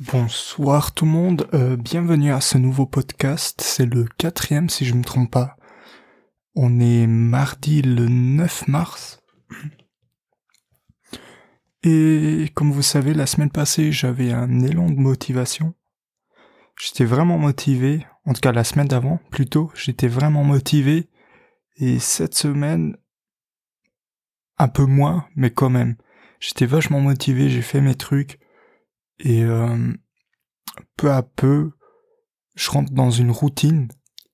Bonsoir tout le monde, euh, bienvenue à ce nouveau podcast, c'est le quatrième si je me trompe pas. On est mardi le 9 mars. Et comme vous savez, la semaine passée j'avais un élan de motivation. J'étais vraiment motivé, en tout cas la semaine d'avant plutôt, j'étais vraiment motivé. Et cette semaine, un peu moins, mais quand même. J'étais vachement motivé, j'ai fait mes trucs et euh, peu à peu, je rentre dans une routine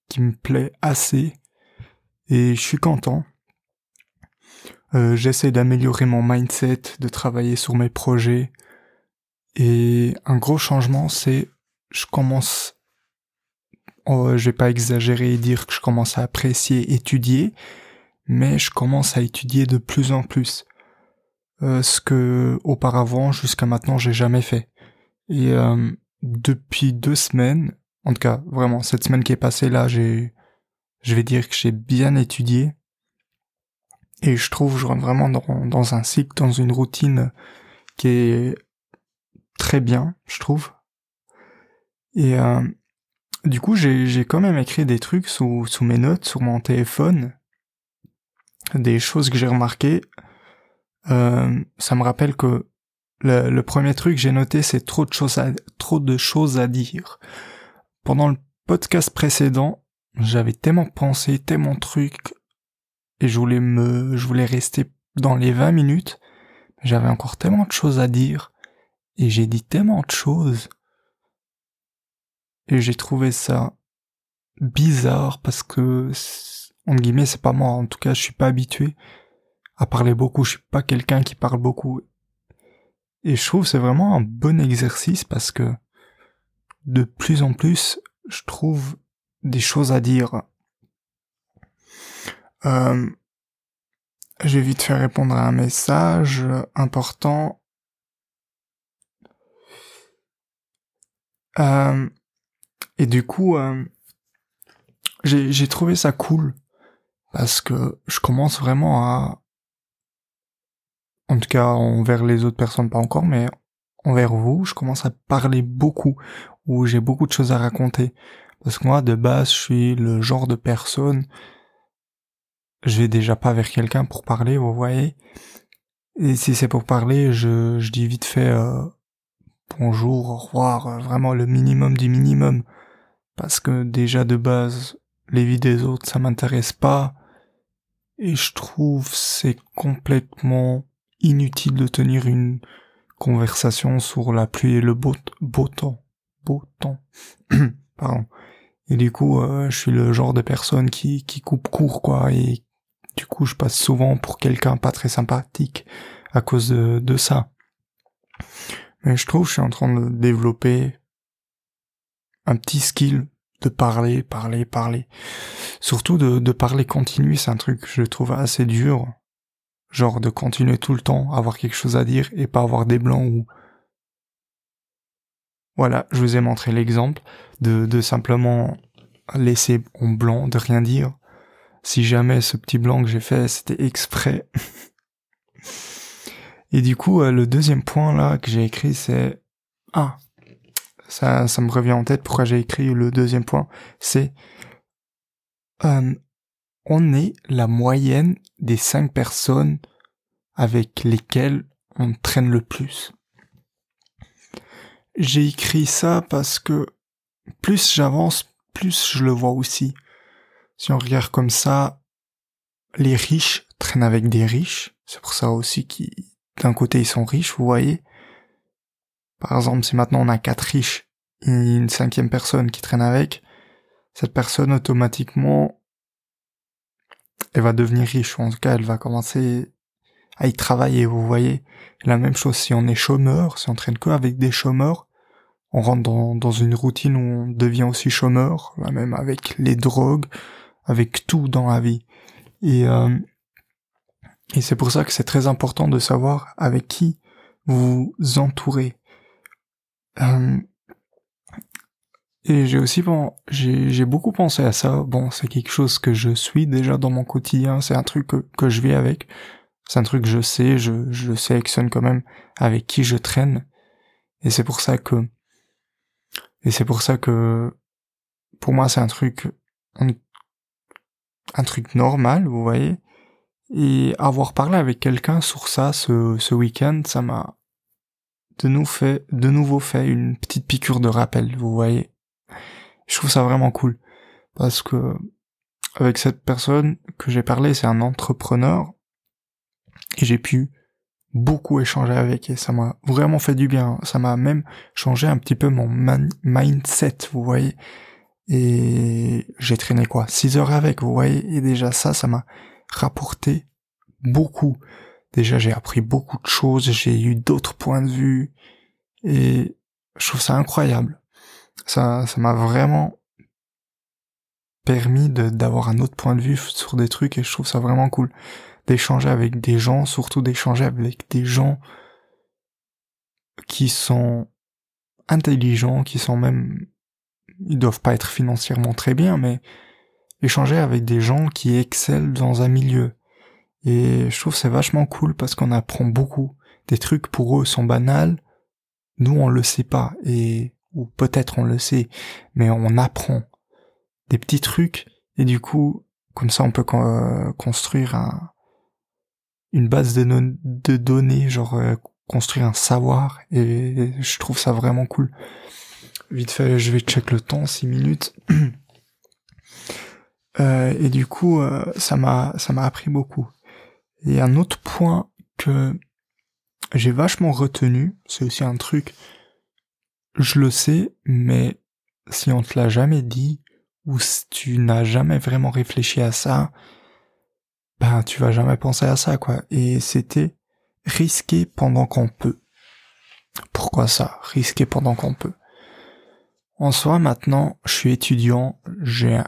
qui me plaît assez. Et je suis content. Euh, j'essaie d'améliorer mon mindset, de travailler sur mes projets. Et un gros changement c'est je commence oh, je vais pas exagérer et dire que je commence à apprécier étudier mais je commence à étudier de plus en plus. Euh, ce que auparavant jusqu'à maintenant j'ai jamais fait et euh, depuis deux semaines, en tout cas vraiment cette semaine qui est passée là, j'ai, je vais dire que j'ai bien étudié et je trouve je rentre vraiment dans, dans un cycle, dans une routine qui est très bien, je trouve. Et euh, du coup, j'ai, j'ai quand même écrit des trucs sous, sous mes notes, sur mon téléphone, des choses que j'ai remarquées. Euh, ça me rappelle que le, premier truc que j'ai noté, c'est trop de choses à, trop de choses à dire. Pendant le podcast précédent, j'avais tellement pensé, tellement de trucs, et je voulais me, je voulais rester dans les 20 minutes. J'avais encore tellement de choses à dire, et j'ai dit tellement de choses, et j'ai trouvé ça bizarre parce que, en guillemets, c'est pas moi, en tout cas, je suis pas habitué à parler beaucoup, je suis pas quelqu'un qui parle beaucoup, et je trouve c'est vraiment un bon exercice parce que de plus en plus, je trouve des choses à dire. Euh, je vais vite faire répondre à un message important. Euh, et du coup, euh, j'ai trouvé ça cool parce que je commence vraiment à en tout cas envers les autres personnes pas encore, mais envers vous, je commence à parler beaucoup, où j'ai beaucoup de choses à raconter. Parce que moi, de base, je suis le genre de personne, je vais déjà pas vers quelqu'un pour parler, vous voyez. Et si c'est pour parler, je, je dis vite fait euh, bonjour, au revoir, euh, vraiment le minimum du minimum. Parce que déjà de base, les vies des autres, ça m'intéresse pas. Et je trouve c'est complètement inutile de tenir une conversation sur la pluie et le beau, beau temps. Beau temps. Pardon. Et du coup, euh, je suis le genre de personne qui, qui coupe court, quoi, et du coup, je passe souvent pour quelqu'un pas très sympathique à cause de, de ça. Mais je trouve que je suis en train de développer un petit skill de parler, parler, parler. Surtout de, de parler continu, c'est un truc que je trouve assez dur genre de continuer tout le temps avoir quelque chose à dire et pas avoir des blancs ou voilà, je vous ai montré l'exemple de, de simplement laisser en blanc, de rien dire. Si jamais ce petit blanc que j'ai fait, c'était exprès. et du coup, euh, le deuxième point là que j'ai écrit, c'est ah, ça, ça me revient en tête. Pourquoi j'ai écrit le deuxième point, c'est euh, on est la moyenne des cinq personnes avec lesquelles on traîne le plus. J'ai écrit ça parce que plus j'avance, plus je le vois aussi. Si on regarde comme ça, les riches traînent avec des riches. C'est pour ça aussi qu'ils, d'un côté, ils sont riches, vous voyez. Par exemple, si maintenant on a quatre riches et une cinquième personne qui traîne avec, cette personne automatiquement elle va devenir riche, en tout cas elle va commencer à y travailler, vous voyez. La même chose si on est chômeur, si on traîne que avec des chômeurs, on rentre dans, une routine où on devient aussi chômeur, la même avec les drogues, avec tout dans la vie. Et, euh, et c'est pour ça que c'est très important de savoir avec qui vous entourez. Euh, et j'ai aussi bon, j'ai beaucoup pensé à ça. Bon, c'est quelque chose que je suis déjà dans mon quotidien. C'est un truc que, que je vis avec. C'est un truc que je sais. Je, je sélectionne quand même avec qui je traîne. Et c'est pour ça que Et c'est pour ça que, pour moi, c'est un truc, un, truc normal, vous voyez. Et avoir parlé avec quelqu'un sur ça ce, ce week-end, ça m'a de, nous fait, de nouveau fait une petite piqûre de rappel, vous voyez. Je trouve ça vraiment cool. Parce que, avec cette personne que j'ai parlé, c'est un entrepreneur. Et j'ai pu beaucoup échangé avec et ça m'a vraiment fait du bien. Ça m'a même changé un petit peu mon mindset, vous voyez. Et j'ai traîné quoi 6 heures avec, vous voyez. Et déjà ça, ça m'a rapporté beaucoup. Déjà j'ai appris beaucoup de choses, j'ai eu d'autres points de vue et je trouve ça incroyable. Ça, m'a vraiment permis d'avoir un autre point de vue sur des trucs et je trouve ça vraiment cool d'échanger avec des gens, surtout d'échanger avec des gens qui sont intelligents, qui sont même, ils doivent pas être financièrement très bien, mais échanger avec des gens qui excellent dans un milieu. Et je trouve c'est vachement cool parce qu'on apprend beaucoup. Des trucs pour eux sont banals, nous on le sait pas et ou peut-être on le sait, mais on apprend des petits trucs et du coup comme ça on peut construire un, une base de, données, genre euh, construire un savoir, et je trouve ça vraiment cool. Vite fait, je vais check le temps, 6 minutes. euh, et du coup, euh, ça m'a ça m'a appris beaucoup. Et un autre point que j'ai vachement retenu, c'est aussi un truc, je le sais, mais si on te l'a jamais dit, ou si tu n'as jamais vraiment réfléchi à ça, ben tu vas jamais penser à ça quoi. Et c'était risquer pendant qu'on peut. Pourquoi ça Risquer pendant qu'on peut? En soi, maintenant, je suis étudiant, j'ai un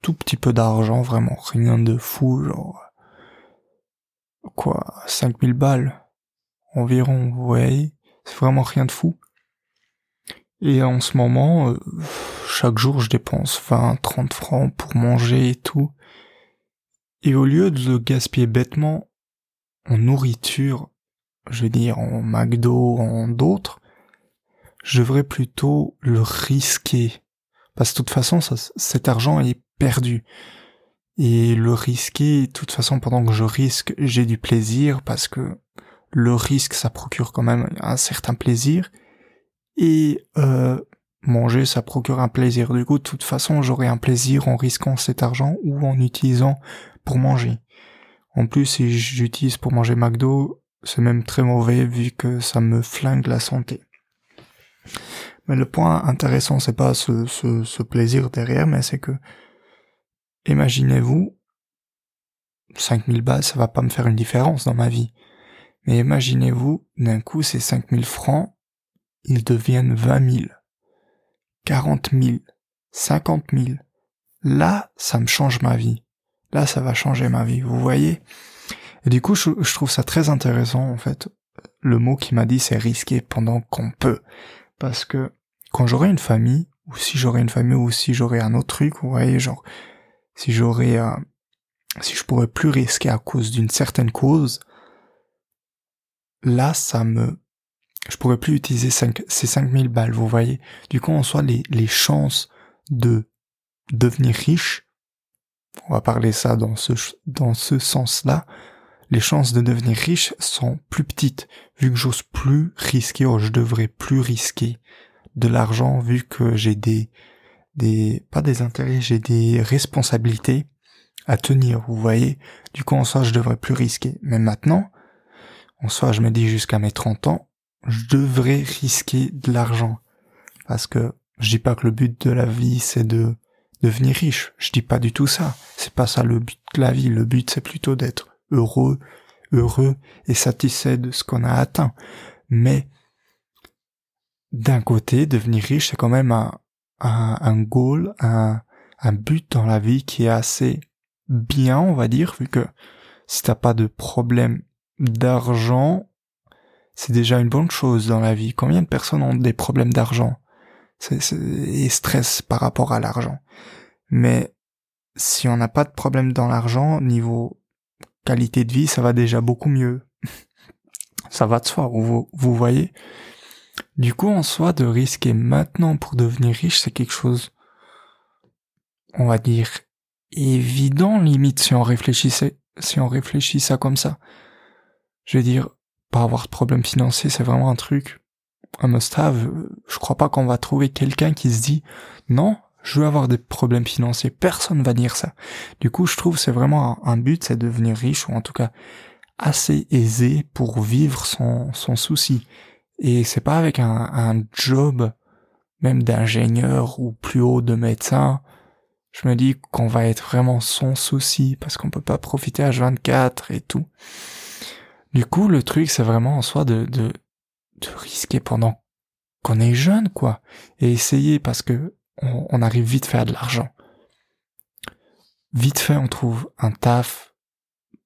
tout petit peu d'argent, vraiment rien de fou, genre quoi, 5000 balles environ, vous voyez, c'est vraiment rien de fou. Et en ce moment, euh, chaque jour, je dépense 20, 30 francs pour manger et tout. Et au lieu de le gaspiller bêtement en nourriture, je veux dire en McDo, en d'autres, je devrais plutôt le risquer. Parce que de toute façon, cet argent est perdu. Et le risquer, de toute façon, pendant que je risque, j'ai du plaisir parce que le risque, ça procure quand même un certain plaisir. Et euh, manger, ça procure un plaisir. Du coup, de toute façon, j'aurai un plaisir en risquant cet argent ou en utilisant pour manger. En plus, si j'utilise pour manger McDo, c'est même très mauvais vu que ça me flingue la santé. Mais le point intéressant, c'est pas ce, ce, plaisir derrière, mais c'est que, imaginez-vous, 5000 balles, ça va pas me faire une différence dans ma vie. Mais imaginez-vous, d'un coup, ces 5000 francs, ils deviennent 20 000, 40 000, 50 000. Là, ça me change ma vie là ça va changer ma vie, vous voyez Et du coup je, trouve ça très intéressant en fait. Le mot qui m'a dit c'est risquer pendant qu'on peut. Parce que quand j'aurai une famille, ou si j'aurai une famille, ou si j'aurai un autre truc, vous voyez, genre, si j'aurai, euh, si je pourrais plus risquer à cause d'une certaine cause, là, ça me, je pourrais plus utiliser ces 5000 balles, vous voyez. Du coup, en soi, les, les chances de devenir riche on va parler ça dans ce, dans ce sens-là, les chances de devenir riche sont plus petites, vu que j'ose plus risquer, ou je devrais plus risquer de l'argent, vu que j'ai des, des, pas des intérêts, j'ai des responsabilités à tenir, vous voyez. Du coup, en soi, je devrais plus risquer. Mais maintenant, en soi, je me dis jusqu'à mes 30 ans, je devrais risquer de l'argent. Parce que je dis pas que le but de la vie, c'est de devenir riche. Je dis pas du tout ça. C'est pas ça le but de la vie. Le but, c'est plutôt d'être heureux, heureux et satisfait de ce qu'on a atteint. Mais, d'un côté, devenir riche, c'est quand même un, un, goal, un, un but dans la vie qui est assez bien, on va dire, vu que si t'as pas de problème d'argent, c'est déjà une bonne chose dans la vie. Combien de personnes ont des problèmes d'argent? Et stress par rapport à l'argent. Mais si on n'a pas de problème dans l'argent, niveau qualité de vie, ça va déjà beaucoup mieux. ça va de soi, vous, vous voyez? Du coup, en soi, de risquer maintenant pour devenir riche, c'est quelque chose, on va dire, évident, limite, si on réfléchissait, si on réfléchit ça comme ça. Je veux dire, pas avoir de problème financier, c'est vraiment un truc, un must-have. Je crois pas qu'on va trouver quelqu'un qui se dit, non, je veux avoir des problèmes financiers. Personne va dire ça. Du coup, je trouve c'est vraiment un, but, c'est devenir riche ou en tout cas assez aisé pour vivre son, son souci. Et c'est pas avec un, un job même d'ingénieur ou plus haut de médecin. Je me dis qu'on va être vraiment sans souci parce qu'on peut pas profiter à 24 et tout. Du coup, le truc, c'est vraiment en soi de, de, risquer pendant qu'on est jeune, quoi. Et essayer parce que on, arrive vite fait à de l'argent. Vite fait, on trouve un taf,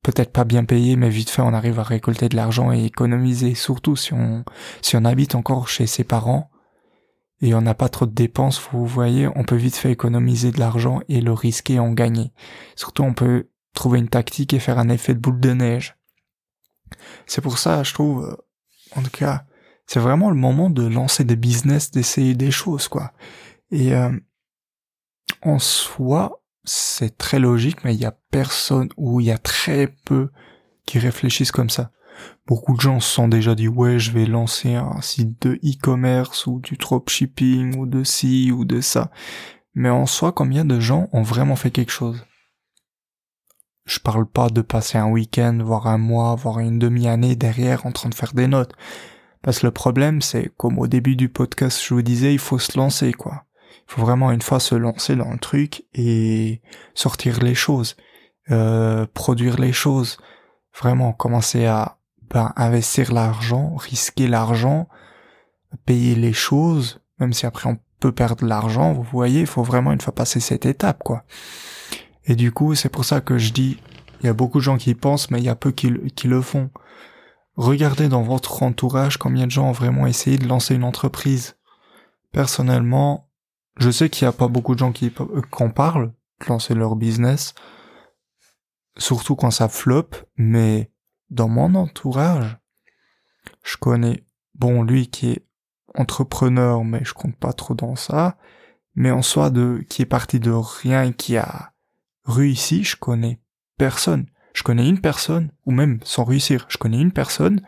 peut-être pas bien payé, mais vite fait, on arrive à récolter de l'argent et économiser. Surtout si on, si on habite encore chez ses parents et on n'a pas trop de dépenses, vous voyez, on peut vite fait économiser de l'argent et le risquer en gagner. Surtout, on peut trouver une tactique et faire un effet de boule de neige. C'est pour ça, je trouve, euh, en tout cas, c'est vraiment le moment de lancer des business, d'essayer des choses, quoi. Et euh, en soi, c'est très logique, mais il y a personne ou il y a très peu qui réfléchissent comme ça. Beaucoup de gens se sont déjà dit ouais je vais lancer un site de e-commerce ou du dropshipping ou de ci ou de ça. Mais en soi, combien de gens ont vraiment fait quelque chose? Je parle pas de passer un week-end, voire un mois, voire une demi-année derrière en train de faire des notes. Parce que le problème, c'est comme au début du podcast, je vous disais, il faut se lancer, quoi faut vraiment une fois se lancer dans le truc et sortir les choses, euh, produire les choses, vraiment commencer à ben, investir l'argent, risquer l'argent, payer les choses, même si après on peut perdre l'argent, vous voyez, il faut vraiment une fois passer cette étape, quoi. Et du coup, c'est pour ça que je dis, il y a beaucoup de gens qui y pensent, mais il y a peu qui, qui le font. Regardez dans votre entourage combien de gens ont vraiment essayé de lancer une entreprise. Personnellement, je sais qu'il n'y a pas beaucoup de gens qui en parlent, de lancer leur business, surtout quand ça flop, mais dans mon entourage, je connais, bon, lui qui est entrepreneur, mais je compte pas trop dans ça, mais en soi de, qui est parti de rien qui a réussi, je connais personne. Je connais une personne, ou même sans réussir, je connais une personne,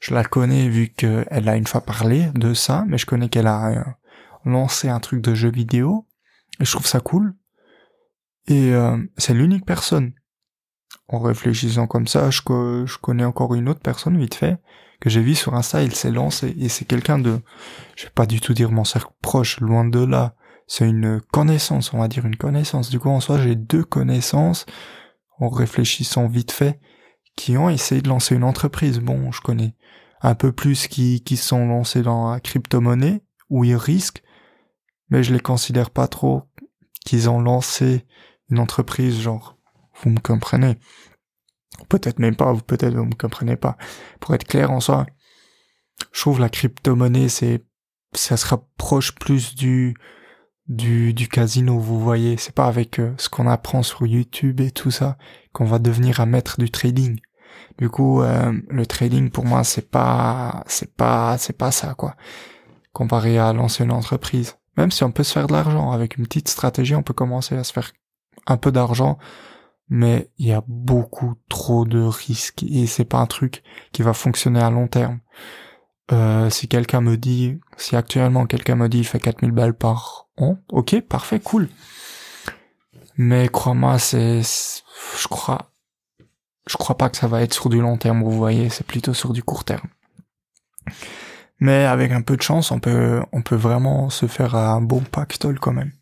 je la connais vu qu'elle a une fois parlé de ça, mais je connais qu'elle a lancer un truc de jeu vidéo, et je trouve ça cool. Et euh, c'est l'unique personne. En réfléchissant comme ça, je, je connais encore une autre personne vite fait que j'ai vu sur Insta, il s'est lancé et c'est quelqu'un de, je vais pas du tout dire mon cercle proche, loin de là. C'est une connaissance, on va dire une connaissance. Du coup, en soi, j'ai deux connaissances en réfléchissant vite fait qui ont essayé de lancer une entreprise. Bon, je connais un peu plus qui, qui sont lancés dans la crypto-monnaie où ils risquent mais je les considère pas trop qu'ils ont lancé une entreprise genre vous me comprenez peut-être même pas peut-être vous me comprenez pas pour être clair en soi je trouve la crypto-monnaie c'est ça se rapproche plus du du du casino vous voyez. C'est pas avec euh, ce qu'on apprend sur YouTube et tout ça qu'on va devenir un maître du trading. Du coup euh, le trading pour moi c'est pas c'est pas c'est pas ça quoi comparé à lancer une entreprise. Même si on peut se faire de l'argent avec une petite stratégie, on peut commencer à se faire un peu d'argent, mais il y a beaucoup trop de risques et c'est pas un truc qui va fonctionner à long terme. Euh, si quelqu'un me dit, si actuellement quelqu'un me dit il fait 4000 balles par an, ok, parfait, cool. Mais crois-moi, c'est, je crois, je crois pas que ça va être sur du long terme, vous voyez, c'est plutôt sur du court terme. Mais avec un peu de chance, on peut, on peut vraiment se faire un bon pactole quand même.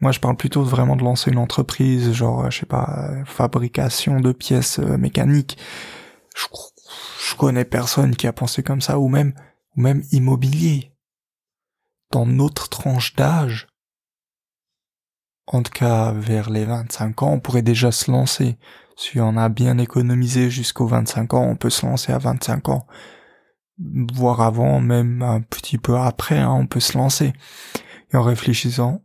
Moi, je parle plutôt vraiment de lancer une entreprise, genre, je sais pas, fabrication de pièces euh, mécaniques. Je, je connais personne qui a pensé comme ça, ou même, ou même immobilier. Dans notre tranche d'âge, en tout cas vers les 25 ans, on pourrait déjà se lancer. Si on a bien économisé jusqu'aux 25 ans, on peut se lancer à 25 ans voire avant, même un petit peu après, hein, on peut se lancer. Et en réfléchissant,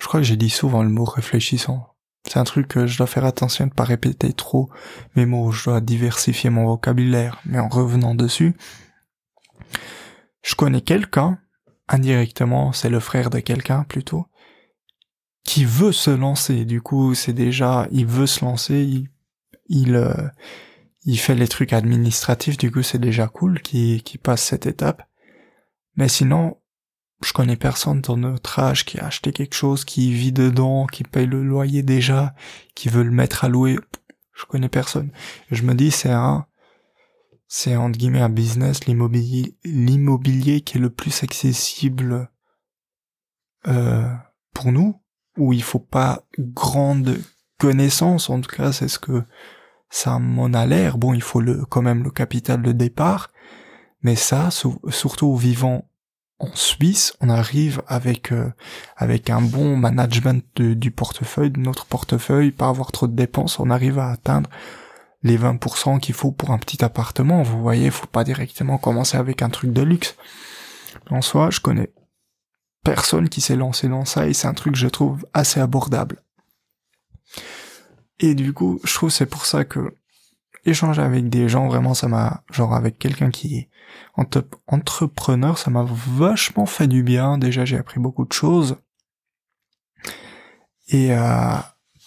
je crois que j'ai dit souvent le mot réfléchissant. C'est un truc que je dois faire attention de pas répéter trop mes mots, je dois diversifier mon vocabulaire, mais en revenant dessus, je connais quelqu'un, indirectement, c'est le frère de quelqu'un plutôt, qui veut se lancer. Du coup, c'est déjà, il veut se lancer, il, il, euh, il fait les trucs administratifs, du coup, c'est déjà cool qu'il passe cette étape. Mais sinon, je connais personne dans notre âge qui a acheté quelque chose, qui vit dedans, qui paye le loyer déjà, qui veut le mettre à louer. Je connais personne. Je me dis, c'est un, c'est entre guillemets un business, l'immobilier, l'immobilier qui est le plus accessible euh, pour nous, où il faut pas grande connaissance, en tout cas c'est ce que ça m'en a l'air. Bon, il faut le, quand même le capital de départ, mais ça, surtout vivant en Suisse, on arrive avec euh, avec un bon management du portefeuille, de notre portefeuille, pas avoir trop de dépenses, on arrive à atteindre les 20% qu'il faut pour un petit appartement. Vous voyez, faut pas directement commencer avec un truc de luxe. En soi, je connais personne qui s'est lancé dans ça et c'est un truc que je trouve assez abordable. Et du coup, je trouve c'est pour ça que échanger avec des gens, vraiment, ça m'a, genre avec quelqu'un qui est entrepreneur, ça m'a vachement fait du bien. Déjà, j'ai appris beaucoup de choses. Et euh,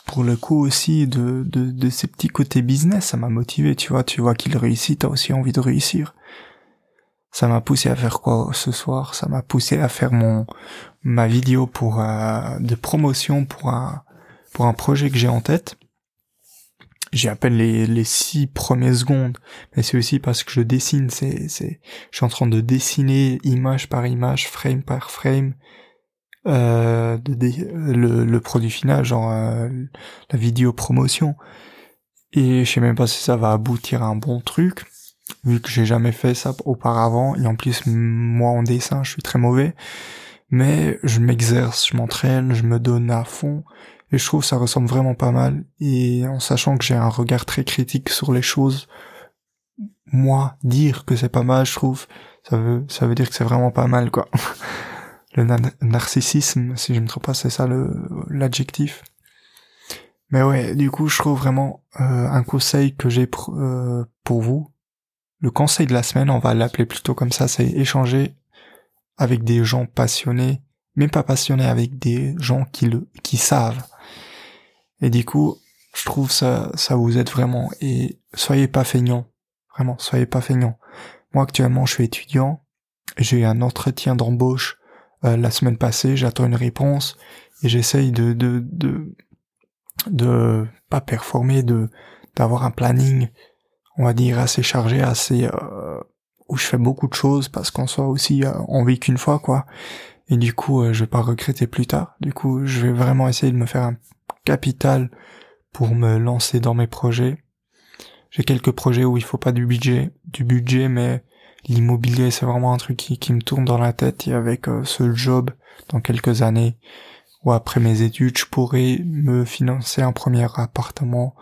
pour le coup aussi, de, de, de ces petits côtés business, ça m'a motivé. Tu vois, tu vois qu'il réussit, t'as aussi envie de réussir ça m'a poussé à faire quoi ce soir? Ça m'a poussé à faire mon ma vidéo pour euh, de promotion pour un pour un projet que j'ai en tête. J'ai à peine les, les six premières secondes, mais c'est aussi parce que je dessine. C'est c'est je suis en train de dessiner image par image, frame par frame. Euh, de, le, le produit final, genre euh, la vidéo promotion. Et je sais même pas si ça va aboutir à un bon truc vu que j'ai jamais fait ça auparavant et en plus moi en dessin je suis très mauvais mais je m'exerce je m'entraîne je me donne à fond et je trouve que ça ressemble vraiment pas mal. Et en sachant que j'ai un regard très critique sur les choses moi dire que c'est pas mal je trouve ça veut ça veut dire que c'est vraiment pas mal quoi. Le narcissisme si je me trompe pas c'est ça l'adjectif. Mais ouais du coup je trouve vraiment euh, un conseil que j'ai euh, pour vous. Le conseil de la semaine, on va l'appeler plutôt comme ça, c'est échanger avec des gens passionnés, mais pas passionnés avec des gens qui le, qui savent. Et du coup, je trouve ça, ça vous aide vraiment. Et soyez pas feignants. Vraiment, soyez pas feignants. Moi, actuellement, je suis étudiant. J'ai eu un entretien d'embauche euh, la semaine passée. J'attends une réponse et j'essaye de, de, de, de pas performer, de, d'avoir un planning on va dire assez chargé, assez euh, où je fais beaucoup de choses parce qu'on soit aussi euh, on vit qu'une fois quoi. Et du coup, euh, je vais pas regretter plus tard. Du coup, je vais vraiment essayer de me faire un capital pour me lancer dans mes projets. J'ai quelques projets où il faut pas du budget, du budget, mais l'immobilier c'est vraiment un truc qui, me tourne dans la tête. Et avec euh, ce job, dans quelques années ou après mes études, je pourrais me financer un premier appartement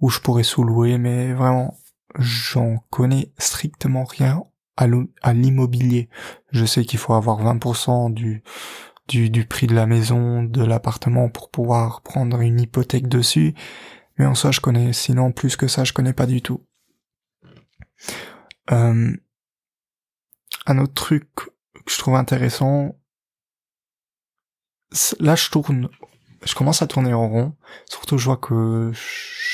où je pourrais sous-louer, mais vraiment, j'en connais strictement rien à l'immobilier. Je sais qu'il faut avoir 20% du, du, prix de la maison, de l'appartement pour pouvoir prendre une hypothèque dessus, mais en soi, je connais, sinon plus que ça, je connais pas du tout. Euh, un autre truc que je trouve intéressant, là je tourne, je commence à tourner en rond, surtout je vois que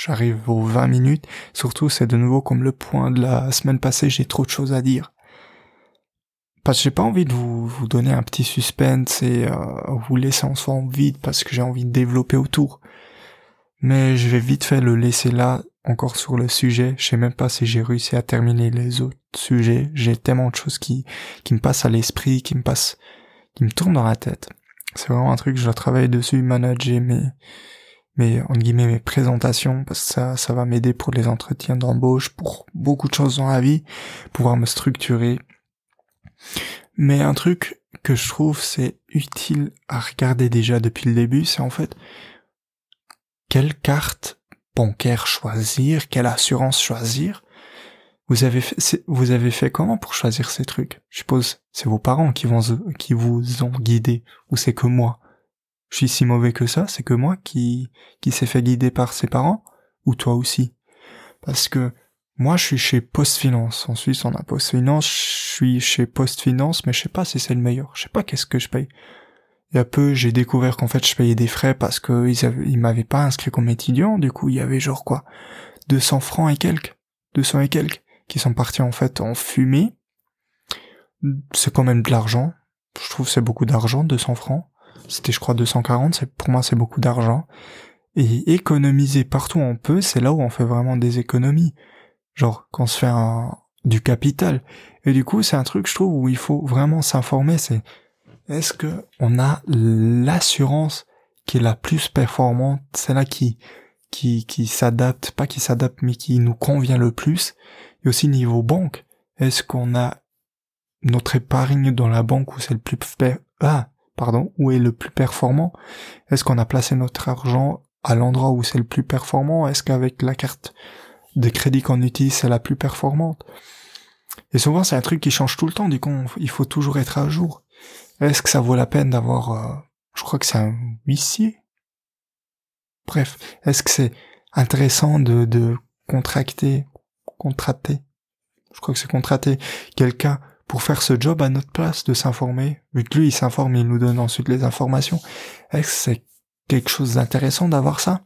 j'arrive aux 20 minutes. Surtout, c'est de nouveau comme le point de la semaine passée, j'ai trop de choses à dire. Parce que j'ai pas envie de vous, vous donner un petit suspense et euh, vous laisser en soi vide parce que j'ai envie de développer autour. Mais je vais vite fait le laisser là, encore sur le sujet. Je sais même pas si j'ai réussi à terminer les autres sujets. J'ai tellement de choses qui, qui me passent à l'esprit, qui me passent, qui me tournent dans la tête. C'est vraiment un truc je dois travailler dessus, manager mes, mes en guillemets mes présentations parce que ça ça va m'aider pour les entretiens d'embauche pour beaucoup de choses dans la vie pouvoir me structurer mais un truc que je trouve c'est utile à regarder déjà depuis le début c'est en fait quelle carte bancaire choisir quelle assurance choisir. Vous avez fait, vous avez fait comment pour choisir ces trucs? Je suppose c'est vos parents qui vont qui vous ont guidé ou c'est que moi? Je suis si mauvais que ça, c'est que moi qui, qui s'est fait guider par ses parents, ou toi aussi? Parce que moi, je suis chez Post Finance. En Suisse, on a Post Finance. Je suis chez Post Finance, mais je sais pas si c'est le meilleur. Je sais pas qu'est-ce que je paye. Il y a peu, j'ai découvert qu'en fait, je payais des frais parce que ils, m'avaient pas inscrit comme étudiant. Du coup, il y avait genre quoi, 200 francs et quelques, 200 et quelques, qui sont partis en fait en fumée. C'est quand même de l'argent. Je trouve c'est beaucoup d'argent, 200 francs. C'était, je crois, 240. C'est pour moi, c'est beaucoup d'argent. Et économiser partout où on peut, c'est là où on fait vraiment des économies. Genre, quand on se fait un, du capital. Et du coup, c'est un truc, je trouve, où il faut vraiment s'informer, c'est, est-ce que on a l'assurance qui est la plus performante, celle-là qui, qui, qui s'adapte, pas qui s'adapte, mais qui nous convient le plus. Et aussi niveau banque, est-ce qu'on a notre épargne dans la banque où c'est le plus ah, pardon, où est le plus performant? Est-ce qu'on a placé notre argent à l'endroit où c'est le plus performant? Est-ce qu'avec la carte de crédit qu'on utilise, c'est la plus performante. Et souvent, c'est un truc qui change tout le temps, du coup, il faut toujours être à jour. Est-ce que ça vaut la peine d'avoir, euh, je crois que c'est un huissier? Bref, est-ce que c'est intéressant de, de contracter, contracter, je crois que c'est contracter quelqu'un pour faire ce job à notre place, de s'informer, vu que lui il s'informe, il nous donne ensuite les informations. Est-ce que c'est quelque chose d'intéressant d'avoir ça?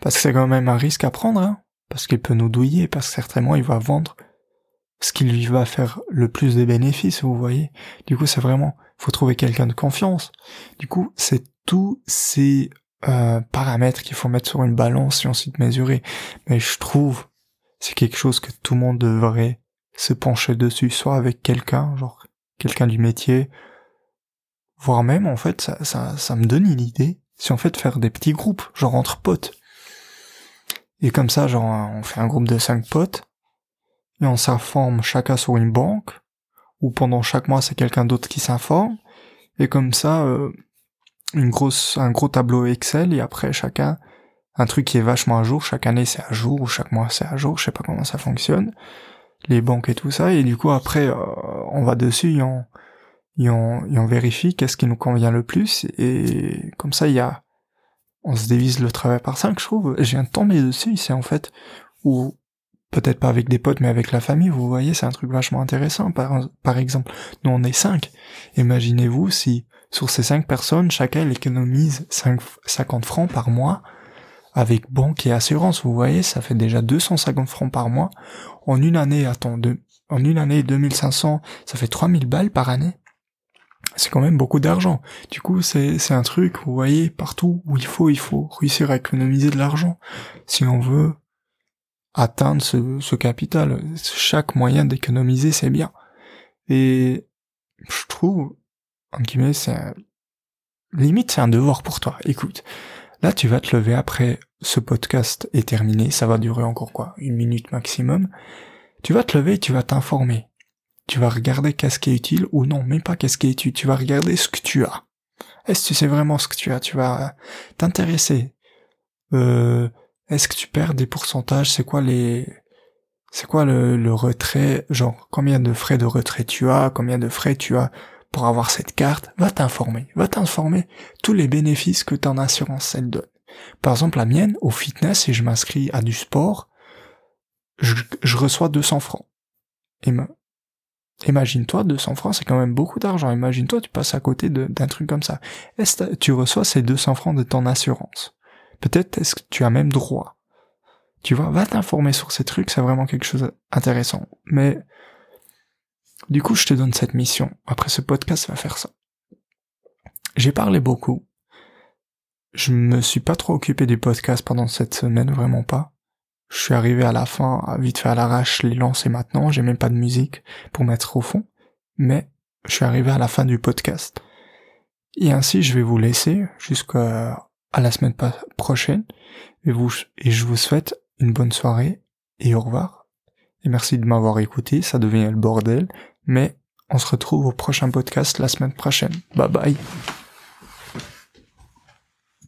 Parce que c'est quand même un risque à prendre, hein parce qu'il peut nous douiller, parce que certainement il va vendre ce qui lui va faire le plus de bénéfices, vous voyez. Du coup, c'est vraiment, faut trouver quelqu'un de confiance. Du coup, c'est tous ces euh, paramètres qu'il faut mettre sur une balance et ensuite mesurer. Mais je trouve, c'est quelque chose que tout le monde devrait se pencher dessus, soit avec quelqu'un, genre quelqu'un du métier, voire même en fait, ça, ça, ça me donne une idée, si en fait faire des petits groupes, genre entre potes. Et comme ça, genre on fait un groupe de cinq potes, et on s'informe chacun sur une banque, ou pendant chaque mois c'est quelqu'un d'autre qui s'informe, et comme ça, euh, une grosse, un gros tableau Excel, et après chacun, un truc qui est vachement à jour, chaque année c'est à jour, ou chaque mois c'est à jour, je sais pas comment ça fonctionne, les banques et tout ça, et du coup après euh, on va dessus et on, et on, et on vérifie qu'est-ce qui nous convient le plus, et comme ça il y a, on se dévise le travail par cinq, je trouve, j'ai un temps tomber dessus, c'est en fait où peut-être pas avec des potes, mais avec la famille, vous voyez, c'est un truc vachement intéressant. Par, exemple, nous on est cinq. Imaginez-vous si sur ces cinq personnes, chacun économise 5, 50 francs par mois avec banque et assurance. Vous voyez, ça fait déjà 250 francs par mois. En une année, attends, en une année 2500, ça fait 3000 balles par année. C'est quand même beaucoup d'argent. Du coup, c'est, un truc, vous voyez, partout où il faut, il faut réussir à économiser de l'argent. Si on veut atteindre ce, capital. Chaque moyen d'économiser, c'est bien. Et je trouve, en guillemets, c'est limite, c'est un devoir pour toi. Écoute, là, tu vas te lever après ce podcast est terminé. Ça va durer encore quoi? Une minute maximum. Tu vas te lever et tu vas t'informer. Tu vas regarder qu'est-ce qui est utile ou non, même pas qu'est-ce qui est utile. Tu vas regarder ce que tu as. Est-ce que tu sais vraiment ce que tu as? Tu vas t'intéresser. Euh, est-ce que tu perds des pourcentages? C'est quoi les c'est quoi le, retrait? Genre combien de frais de retrait tu as? Combien de frais tu as pour avoir cette carte? Va t'informer. Va t'informer tous les bénéfices que ton assurance elle donne. Par exemple la mienne au fitness si je m'inscris à du sport, je, reçois 200 francs. Imagine-toi, 200 francs, c'est quand même beaucoup d'argent. Imagine-toi, tu passes à côté d'un truc comme ça. Est-ce que tu reçois ces 200 francs de ton assurance? Peut-être est-ce que tu as même droit. Tu vois, va t'informer sur ces trucs, c'est vraiment quelque chose d'intéressant. Mais du coup, je te donne cette mission. Après ce podcast, va faire ça. J'ai parlé beaucoup. Je me suis pas trop occupé du podcast pendant cette semaine, vraiment pas. Je suis arrivé à la fin, vite fait à l'arrache, les lancer maintenant, j'ai même pas de musique pour mettre au fond. Mais je suis arrivé à la fin du podcast. Et ainsi, je vais vous laisser jusqu'à la semaine prochaine et, vous, et je vous souhaite une bonne soirée et au revoir. Et merci de m'avoir écouté, ça devient le bordel, mais on se retrouve au prochain podcast la semaine prochaine. Bye bye.